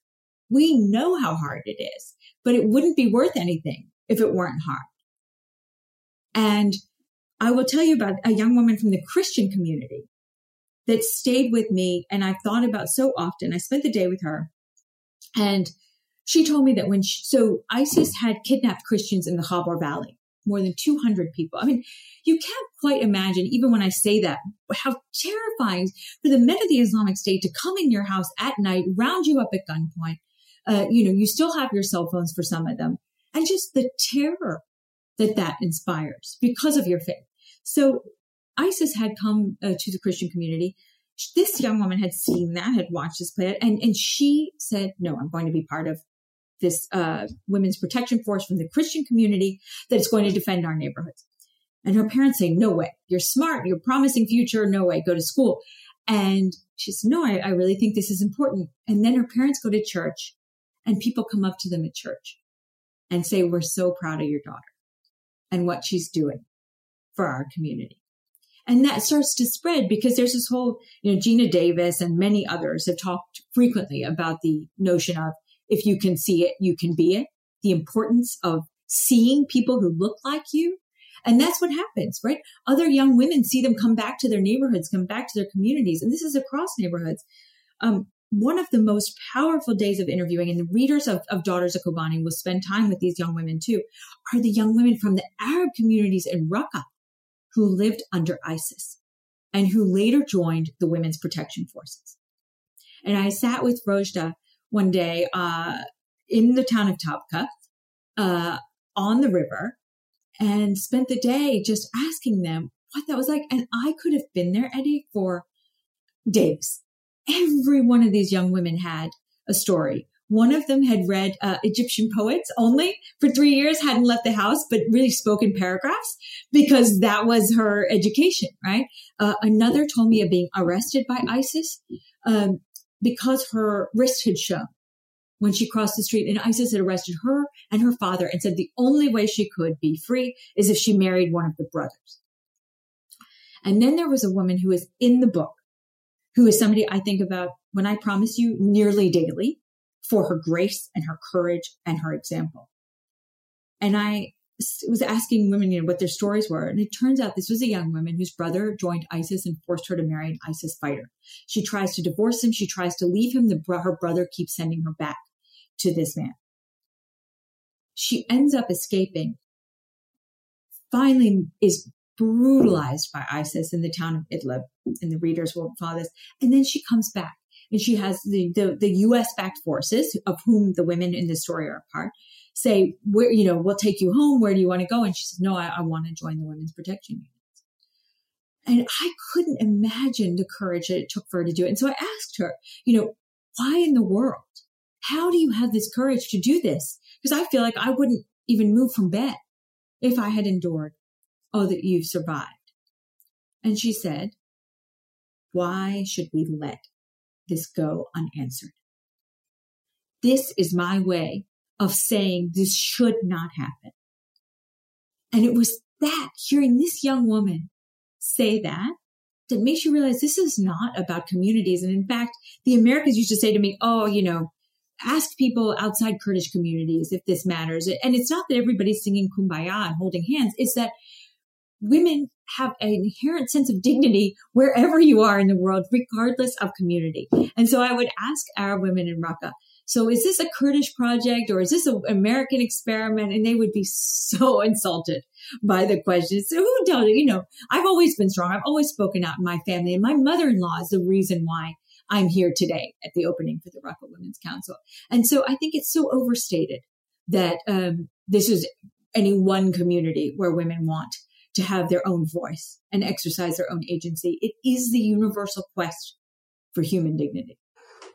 We know how hard it is, but it wouldn't be worth anything if it weren't hard. And I will tell you about a young woman from the Christian community that stayed with me and I thought about so often. I spent the day with her and she told me that when she, so ISIS had kidnapped Christians in the Khabur Valley, more than 200 people. I mean, you can't quite imagine, even when I say that, how terrifying for the men of the Islamic State to come in your house at night, round you up at gunpoint. Uh, you know, you still have your cell phones for some of them, and just the terror that that inspires because of your faith. So ISIS had come uh, to the Christian community. This young woman had seen that, had watched this play, and and she said, "No, I'm going to be part of this uh, women's protection force from the Christian community that is going to defend our neighborhoods. And her parents say, no way, you're smart, you're promising future, no way, go to school. And she says, no, I, I really think this is important. And then her parents go to church and people come up to them at church and say, we're so proud of your daughter and what she's doing for our community. And that starts to spread because there's this whole, you know, Geena Davis and many others have talked frequently about the notion of if you can see it, you can be it, the importance of seeing people who look like you. And that's what happens, right? Other young women see them come back to their neighborhoods, come back to their communities. And this is across neighborhoods. Um, one of the most powerful days of interviewing, and the readers of, of Daughters of Kobani will spend time with these young women too, are the young women from the Arab communities in Raqqa who lived under ISIS and who later joined the Women's Protection Forces. And I sat with Rojda one day uh, in the town of Tabqa uh, on the river and spent the day just asking them what that was like. And I could have been there, Eddie, for days. Every one of these young women had a story. One of them had read uh, Egyptian poets only for three years, hadn't left the house, but really spoke in paragraphs because that was her education, right? Uh, another told me of being arrested by ISIS um, because her wrist had shown when she crossed the street and ISIS had arrested her and her father and said the only way she could be free is if she married one of the brothers. And then there was a woman who is in the book, who is somebody I think about when I promise you nearly daily for her grace and her courage and her example. And I was asking women, you know, what their stories were. And it turns out this was a young woman whose brother joined ISIS and forced her to marry an ISIS fighter. She tries to divorce him. She tries to leave him. The, her brother keeps sending her back to this man. She ends up escaping, finally is brutalized by ISIS in the town of Idlib, and the readers will follow this. And then she comes back and she has the, the, the US backed forces, of whom the women in the story are a part, say, where, you know, we'll take you home. Where do you want to go? And she says, no, I, I want to join the women's protection unit. And I couldn't imagine the courage that it took for her to do it. And so I asked her, you know, why in the world? How do you have this courage to do this? Because I feel like I wouldn't even move from bed if I had endured all that you've survived. And she said, why should we let this go unanswered? This is my way of saying this should not happen. And it was that, hearing this young woman say that, that makes you realize this is not about communities. And in fact, the Americans used to say to me, oh, you know, ask people outside Kurdish communities if this matters. And it's not that everybody's singing kumbaya and holding hands. It's that women have an inherent sense of dignity wherever you are in the world, regardless of community. And so I would ask Arab women in Raqqa, so is this a Kurdish project or is this an American experiment? And they would be so insulted by the questions. So who told you? You know, I've always been strong. I've always spoken out in my family and my mother-in-law is the reason why I'm here today at the opening for the Raqqa Women's Council. And so I think it's so overstated that um, this is any one community where women want to have their own voice and exercise their own agency. It is the universal quest for human dignity.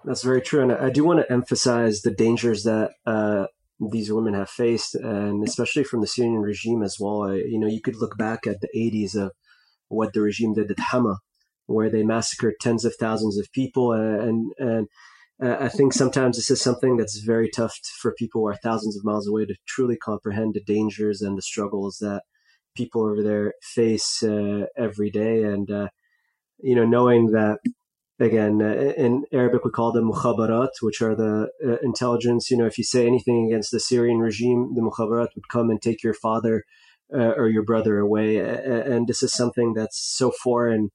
That's very true, and I do want to emphasize the dangers that uh, these women have faced, and especially from the Syrian regime as well. You know, you could look back at the 80s of what the regime did at Hama, where they massacred tens of thousands of people, and and uh, I think sometimes this is something that's very tough for people who are thousands of miles away to truly comprehend the dangers and the struggles that people over there face uh, every day, and uh, you know, knowing that again, uh, in Arabic we call them mukhabarat, which are the uh, intelligence. You know, if you say anything against the Syrian regime, the mukhabarat would come and take your father uh, or your brother away. And this is something that's so foreign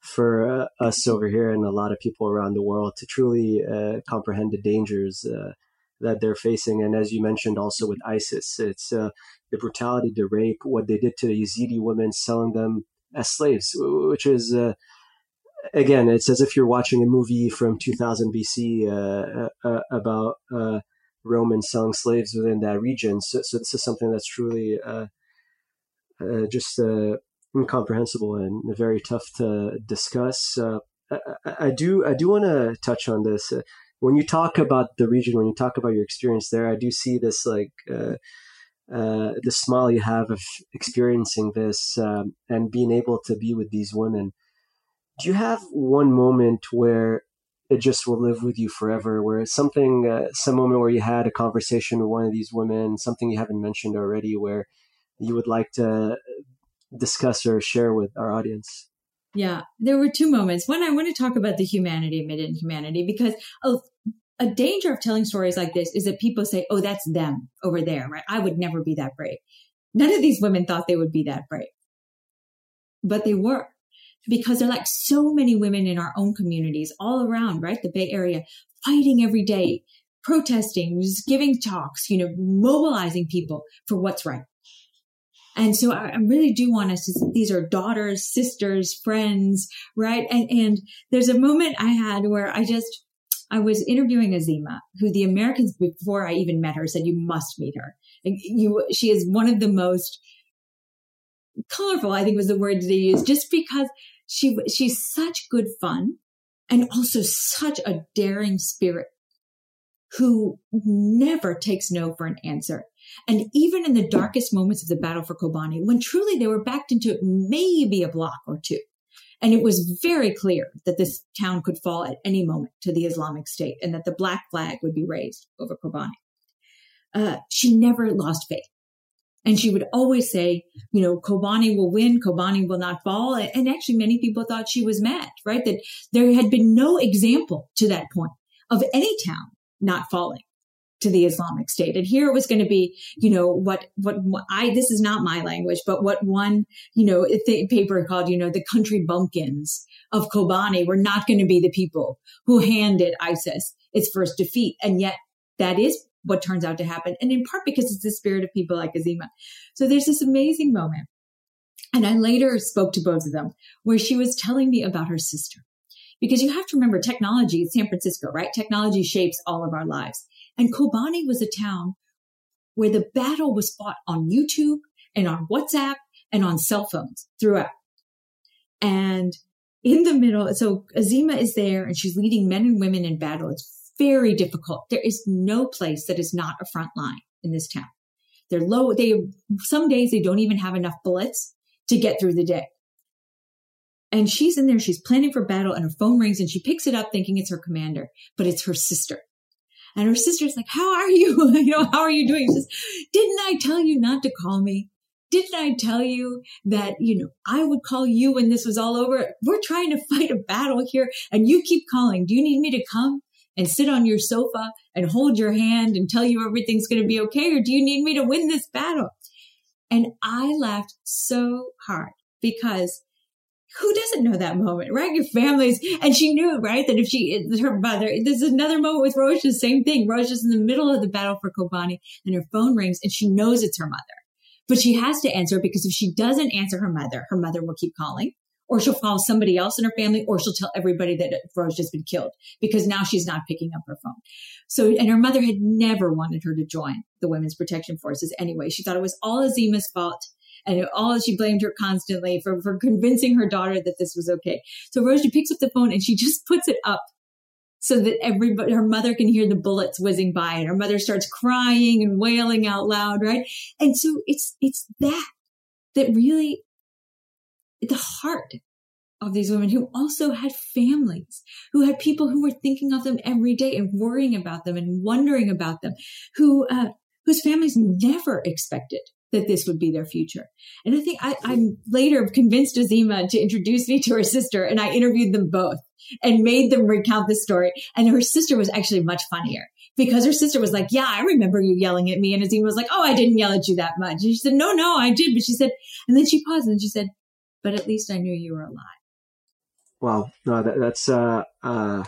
for uh, us over here and a lot of people around the world to truly uh, comprehend the dangers uh, that they're facing. And as you mentioned, also with ISIS, it's the brutality, the rape, what they did to the Yazidi women, selling them as slaves, which is again, it's as if you're watching a movie from 2000 BC uh, uh, uh, about uh, Romans selling slaves within that region. So, so this is something that's truly uh, uh, just incomprehensible and very tough to discuss. I, I, do I do want to touch on this. when you talk about the region, when you talk about your experience there, I do see this like the smile you have of experiencing this um, and being able to be with these women do you have one moment where it just will live with you forever where it's something uh, some moment where you had a conversation with one of these women something you haven't mentioned already where you would like to discuss or share with our audience Yeah, there were two moments. One, I want to talk about the humanity amid humanity because a, a danger of telling stories like this is that people say, oh, that's them over there, right? I would never be that brave. None of these women thought they would be that brave, but they were because they're like so many women in our own communities all around, right? The Bay Area fighting every day, protesting, just giving talks, you know, mobilizing people for what's right. And so I, really do want us to, these are daughters, sisters, friends, right? And, and there's a moment I had where I just, I was interviewing Azima, who the Americans before I even met her said, you must meet her. You, she is one of the most colorful, I think was the word they used, just because she, she's such good fun and also such a daring spirit who never takes no for an answer. And even in the darkest moments of the battle for Kobani, when truly they were backed into maybe a block or two, and it was very clear that this town could fall at any moment to the Islamic State and that the black flag would be raised over Kobani. Uh, she never lost faith. And she would always say, you know, Kobani will win, Kobani will not fall. And actually, many people thought she was mad, right? That there had been no example to that point of any town not falling to the Islamic State. And here it was going to be, you know, what, what, I, this is not my language, but what one, you know, th- paper called, you know, the country bumpkins of Kobani were not going to be the people who handed ISIS its first defeat. And yet that is what turns out to happen. And in part because it's the spirit of people like Azima. So there's this amazing moment. And I later spoke to both of them where she was telling me about her sister. Because you have to remember technology, San Francisco, right? Technology shapes all of our lives. And Kobani was a town where the battle was fought on YouTube and on WhatsApp and on cell phones throughout. And in the middle, so Azima is there and she's leading men and women in battle. It's very difficult. There is no place that is not a front line in this town. They're low. They, some days they don't even have enough bullets to get through the day. And she's in there, she's planning for battle and her phone rings and she picks it up thinking it's her commander, but it's her sister. And her sister's like, how are you? you know, how are you doing? She says, didn't I tell you not to call me? Didn't I tell you that, you know, I would call you when this was all over? We're trying to fight a battle here and you keep calling. Do you need me to come and sit on your sofa and hold your hand and tell you everything's going to be okay? Or do you need me to win this battle? And I laughed so hard because who doesn't know that moment, right? Your families, and she knew, right, that if she, her mother, there's another moment with Rosh, the same thing. Rosh is in the middle of the battle for Kobani and her phone rings and she knows it's her mother, but she has to answer because if she doesn't answer her mother, her mother will keep calling or she'll call somebody else in her family or she'll tell everybody that Rosh has been killed because now she's not picking up her phone. So, and her mother had never wanted her to join the Women's Protection Forces anyway. She thought it was all Azima's fault and all she blamed her constantly for, for convincing her daughter that this was okay. So Rosie picks up the phone and she just puts it up so that everybody, her mother can hear the bullets whizzing by and her mother starts crying and wailing out loud, right? And so it's, it's that, that really, the heart of these women who also had families, who had people who were thinking of them every day and worrying about them and wondering about them, who, uh, whose families never expected that this would be their future. And I think I, am later convinced Azima to introduce me to her sister, and I interviewed them both and made them recount the story. And her sister was actually much funnier because her sister was like, "Yeah, I remember you yelling at me," and Azima was like, "Oh, I didn't yell at you that much." And she said, "No, no, I did," but she said, and then she paused and she said, "But at least I knew you were alive." Wow, no, that, that's uh, uh,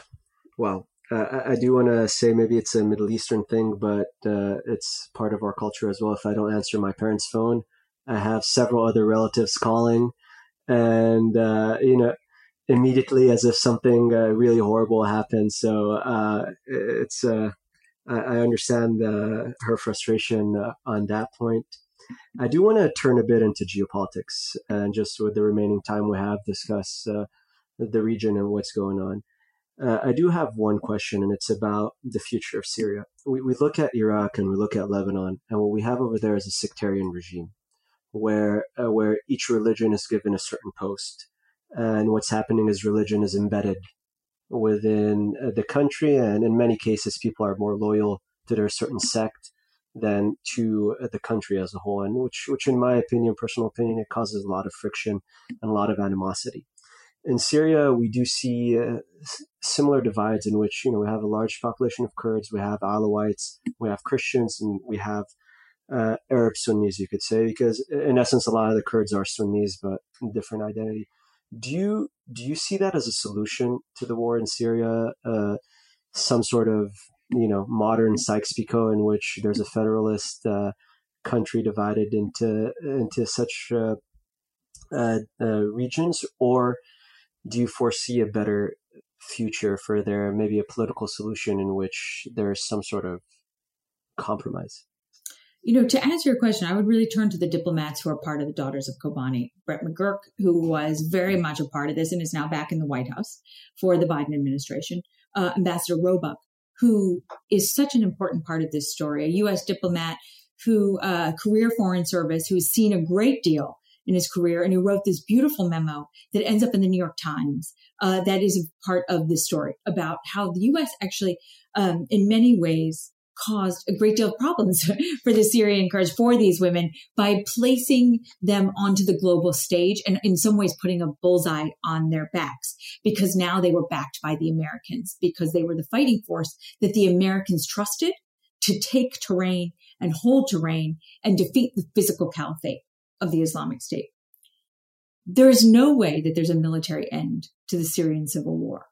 well, uh, I, do want to say maybe it's a Middle Eastern thing, but uh, it's part of our culture as well. If I don't answer my parents' phone, I have several other relatives calling, and uh, you know, immediately as if something uh, really horrible happened. So uh, it's uh, I, I, understand her frustration on that point. I do want to turn a bit into geopolitics and just with the remaining time we have discuss the region and what's going on. Uh, I do have one question, and it's about the future of Syria. We, we look at Iraq and we look at Lebanon, and what we have over there is a sectarian regime, where uh, where each religion is given a certain post, and what's happening is religion is embedded within uh, the country, and in many cases, people are more loyal to their certain sect than to uh, the country as a whole, and which which, in my opinion, personal opinion, it causes a lot of friction and a lot of animosity. in Syria, we do see uh, similar divides in which you know we have a large population of Kurds, we have Alawites, we have Christians, and we have uh, Arab Sunnis, you could say, because in essence, a lot of the Kurds are Sunnis, but different identity. Do you do you see that as a solution to the war in Syria? Uh, some sort of you know modern Sykes-Picot in which there's a federalist uh, country divided into into such uh, uh, uh, regions, or do you foresee a better future for there, maybe a political solution in which there's some sort of compromise? You know, to answer your question, I would really turn to the diplomats who are part of the Daughters of Kobani. Brett McGurk, who was very much a part of this and is now back in the White House for the Biden administration. Uh, Ambassador Roebuck, who is such an important part of this story, a U.S. diplomat who, uh, career foreign service, who has seen a great deal in his career and who wrote this beautiful memo that ends up in the New York Times. Uh, that is a part of this story about how the U.S. actually, um, in many ways, caused a great deal of problems for the Syrian Kurds, for these women, by placing them onto the global stage and in some ways putting a bullseye on their backs because now they were backed by the Americans because they were the fighting force that the Americans trusted to take terrain and hold terrain and defeat the physical caliphate of the Islamic State. There is no way that there's a military end to the Syrian civil war.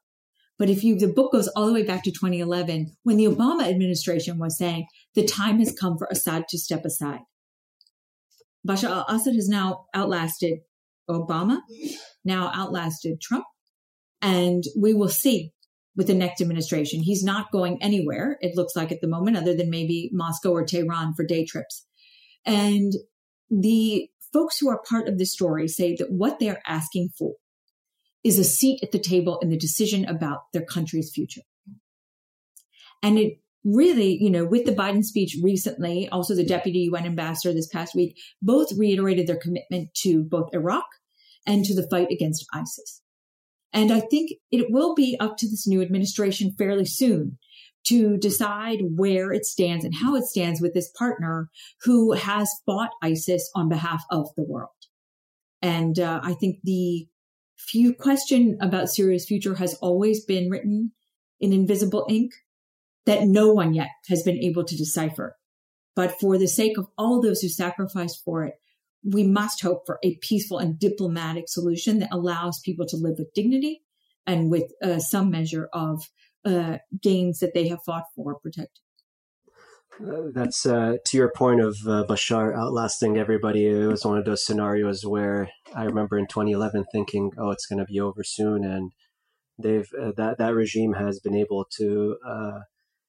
But if you, the book goes all the way back to 2011 when the Obama administration was saying the time has come for Assad to step aside. Bashar al-Assad has now outlasted Obama, now outlasted Trump. And we will see with the next administration. He's not going anywhere, it looks like at the moment, other than maybe Moscow or Tehran for day trips. And the folks who are part of this story say that what they're asking for is a seat at the table in the decision about their country's future. And it really, you know, with the Biden speech recently, also the deputy UN ambassador this past week, both reiterated their commitment to both Iraq and to the fight against ISIS. And I think it will be up to this new administration fairly soon to decide where it stands and how it stands with this partner who has fought ISIS on behalf of the world. And uh, I think the few question about Syria's future has always been written in invisible ink that no one yet has been able to decipher. But for the sake of all those who sacrificed for it, we must hope for a peaceful and diplomatic solution that allows people to live with dignity and with uh, some measure of uh, gains that they have fought for protected. That's uh, to your point of uh, Bashar outlasting everybody. It was one of those scenarios where I remember in 2011 thinking, "Oh, it's going to be over soon," and they've uh, that that regime has been able to uh,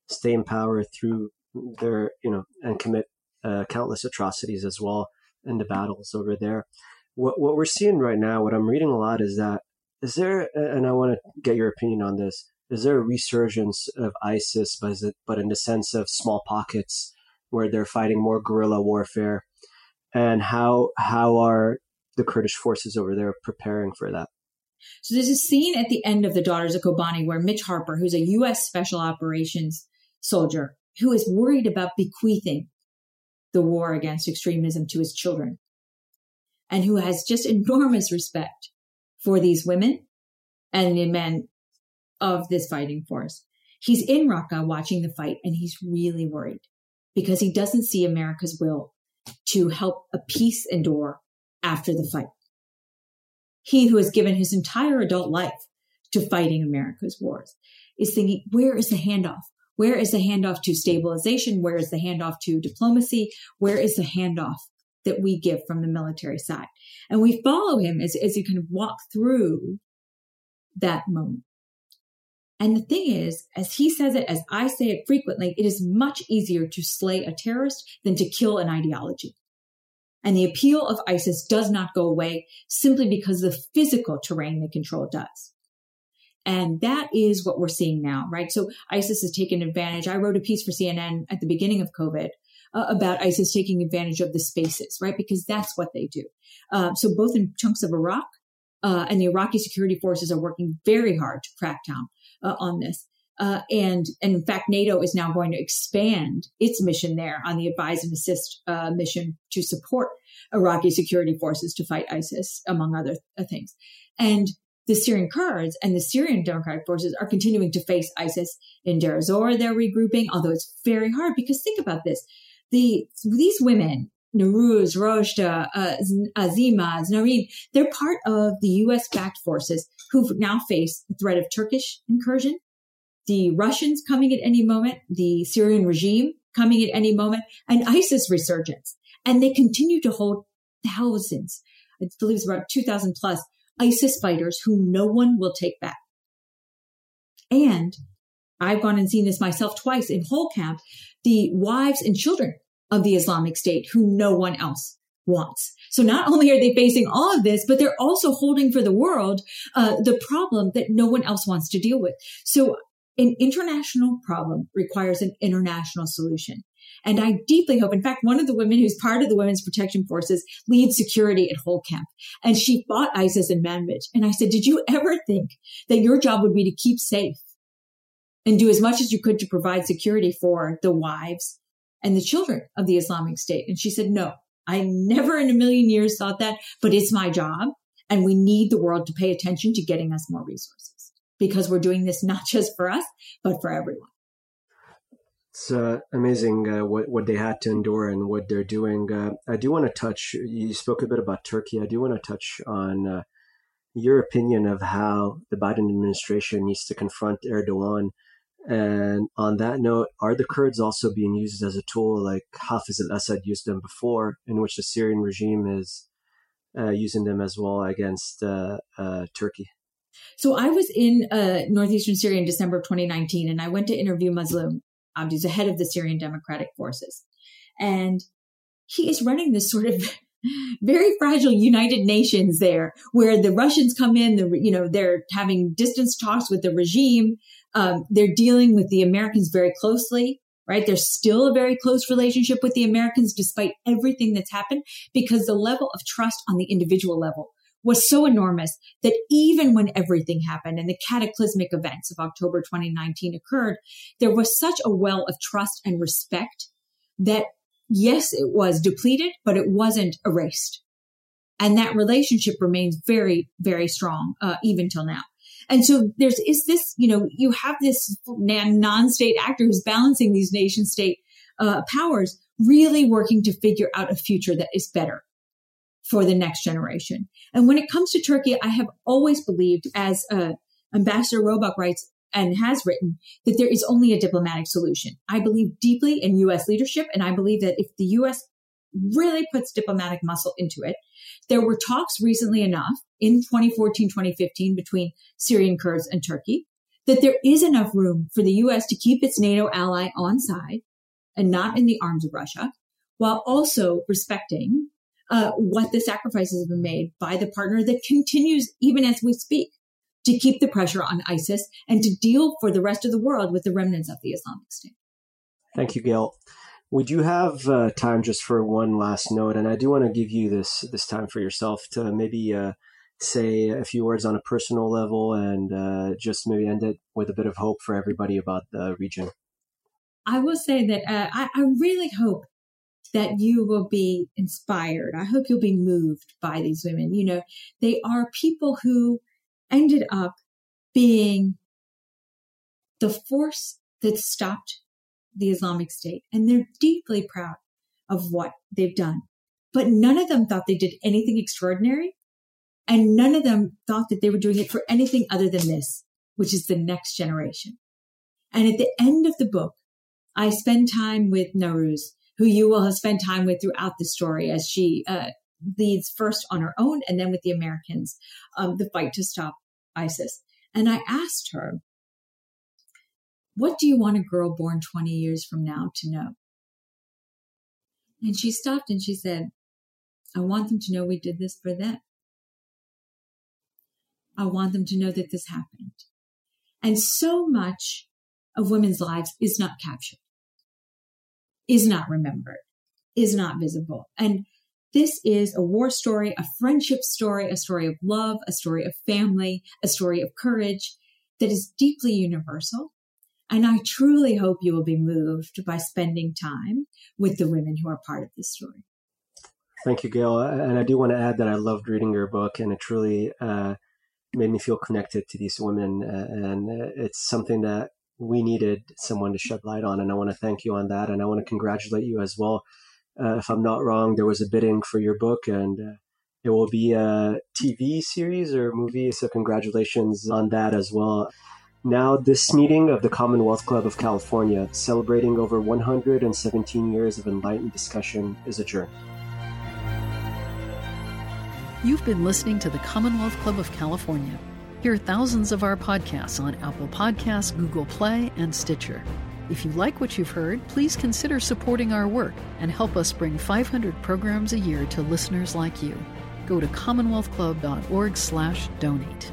stay in power through their you know and commit uh, countless atrocities as well in the battles over there. What what we're seeing right now, what I'm reading a lot is that is there, and I want to get your opinion on this is there a resurgence of ISIS, but, but in the sense of small pockets where they're fighting more guerrilla warfare? And how how are the Kurdish forces over there preparing for that? So there's a scene at the end of The Daughters of Kobani where Mitch Harper, who's a U.S. Special Operations soldier, who is worried about bequeathing the war against extremism to his children, and who has just enormous respect for these women and the men of this fighting force. He's in Raqqa watching the fight and he's really worried because he doesn't see America's will to help a peace endure after the fight. He who has given his entire adult life to fighting America's wars is thinking, where is the handoff? Where is the handoff to stabilization? Where is the handoff to diplomacy? Where is the handoff that we give from the military side? And we follow him as, as he kind of walk through that moment. And the thing is, as he says it, as I say it frequently, it is much easier to slay a terrorist than to kill an ideology. And the appeal of ISIS does not go away simply because the physical terrain they control does. And that is what we're seeing now, right? So ISIS has taken advantage. I wrote a piece for CNN at the beginning of COVID uh, about ISIS taking advantage of the spaces, right? Because that's what they do. Uh, so both in chunks of Iraq uh, and the Iraqi security forces are working very hard to crack down uh, on this. Uh, and, and in fact, NATO is now going to expand its mission there on the advise and assist uh, mission to support Iraqi security forces to fight ISIS, among other uh, things. And the Syrian Kurds and the Syrian Democratic Forces are continuing to face ISIS in Deir ez-Zor. They're regrouping, although it's very hard because think about this. The, these women, Nowruz, Rojda, uh, Azima, Nareen, they're part of the U.S. backed forces who now face the threat of Turkish incursion, the Russians coming at any moment, the Syrian regime coming at any moment, and ISIS resurgence. And they continue to hold thousands, I believe it's about 2,000 plus ISIS fighters who no one will take back. And I've gone and seen this myself twice in Hol camp, the wives and children of the Islamic State who no one else wants. So not only are they facing all of this, but they're also holding for the world uh, the problem that no one else wants to deal with. So an international problem requires an international solution. And I deeply hope, in fact, one of the women who's part of the Women's Protection Forces leads security at Hol Camp, And she fought ISIS in Manbij. And I said, did you ever think that your job would be to keep safe and do as much as you could to provide security for the wives and the children of the Islamic State? And she said, no, I never in a million years thought that, but it's my job. And we need the world to pay attention to getting us more resources because we're doing this not just for us, but for everyone. It's uh, amazing uh, what what they had to endure and what they're doing. Uh, I do want to touch. You spoke a bit about Turkey. I do want to touch on uh, your opinion of how the Biden administration needs to confront Erdogan. And on that note, are the Kurds also being used as a tool like Hafiz al-Assad used them before, in which the Syrian regime is uh, using them as well against uh, Turkey? So I was in northeastern Syria in December of 2019, and I went to interview Mazloum, um, the head of the Syrian Democratic Forces. And he is running this sort of very fragile United Nations there, where the Russians come in, the, you know, they're having distance talks with the regime. Um, they're dealing with the Americans very closely, right? There's still a very close relationship with the Americans despite everything that's happened because the level of trust on the individual level was so enormous that even when everything happened and the cataclysmic events of October 2019 occurred, there was such a well of trust and respect that yes, it was depleted, but it wasn't erased. And that relationship remains very, very strong, uh, even till now. And so there's, is this, you know, you have this non-state actor who's balancing these nation state uh, powers, really working to figure out a future that is better for the next generation. And when it comes to Turkey, I have always believed, as uh, Ambassador Roebuck writes and has written, that there is only a diplomatic solution. I believe deeply in U.S. leadership, and I believe that if the U.S. really puts diplomatic muscle into it, there were talks recently enough in 2014, 2015 between Syrian Kurds and Turkey that there is enough room for the U.S. to keep its NATO ally on side and not in the arms of Russia, while also respecting uh, what the sacrifices have been made by the partner that continues even as we speak to keep the pressure on ISIS and to deal for the rest of the world with the remnants of the Islamic State. Thank you, Gayle. We do have uh, time just for one last note, and I do want to give you this this time for yourself to maybe uh, say a few words on a personal level and uh, just maybe end it with a bit of hope for everybody about the region. I will say that uh, I, I really hope that you will be inspired. I hope you'll be moved by these women. You know, they are people who ended up being the force that stopped the Islamic State. And they're deeply proud of what they've done. But none of them thought they did anything extraordinary. And none of them thought that they were doing it for anything other than this, which is the next generation. And at the end of the book, I spend time with Nowruz who you will have spent time with throughout the story as she uh, leads first on her own and then with the Americans um, the fight to stop ISIS. And I asked her, What do you want a girl born 20 years from now to know? And she stopped and she said, I want them to know we did this for them. I want them to know that this happened. And so much of women's lives is not captured is not remembered, is not visible. And this is a war story, a friendship story, a story of love, a story of family, a story of courage that is deeply universal. And I truly hope you will be moved by spending time with the women who are part of this story. Thank you, Gayle. And I do want to add that I loved reading your book, and it truly uh, made me feel connected to these women. Uh, and it's something that we needed someone to shed light on. And I want to thank you on that. And I want to congratulate you as well. Uh, if I'm not wrong, there was a bidding for your book and uh, it will be a TV series or movie. So congratulations on that as well. Now, this meeting of the Commonwealth Club of California, celebrating over 117 years of enlightened discussion, is adjourned. You've been listening to the Commonwealth Club of California. Hear thousands of our podcasts on Apple Podcasts, Google Play, and Stitcher. If you like what you've heard, please consider supporting our work and help us bring 500 programs a year to listeners like you. Go to commonwealthclub.org/donate.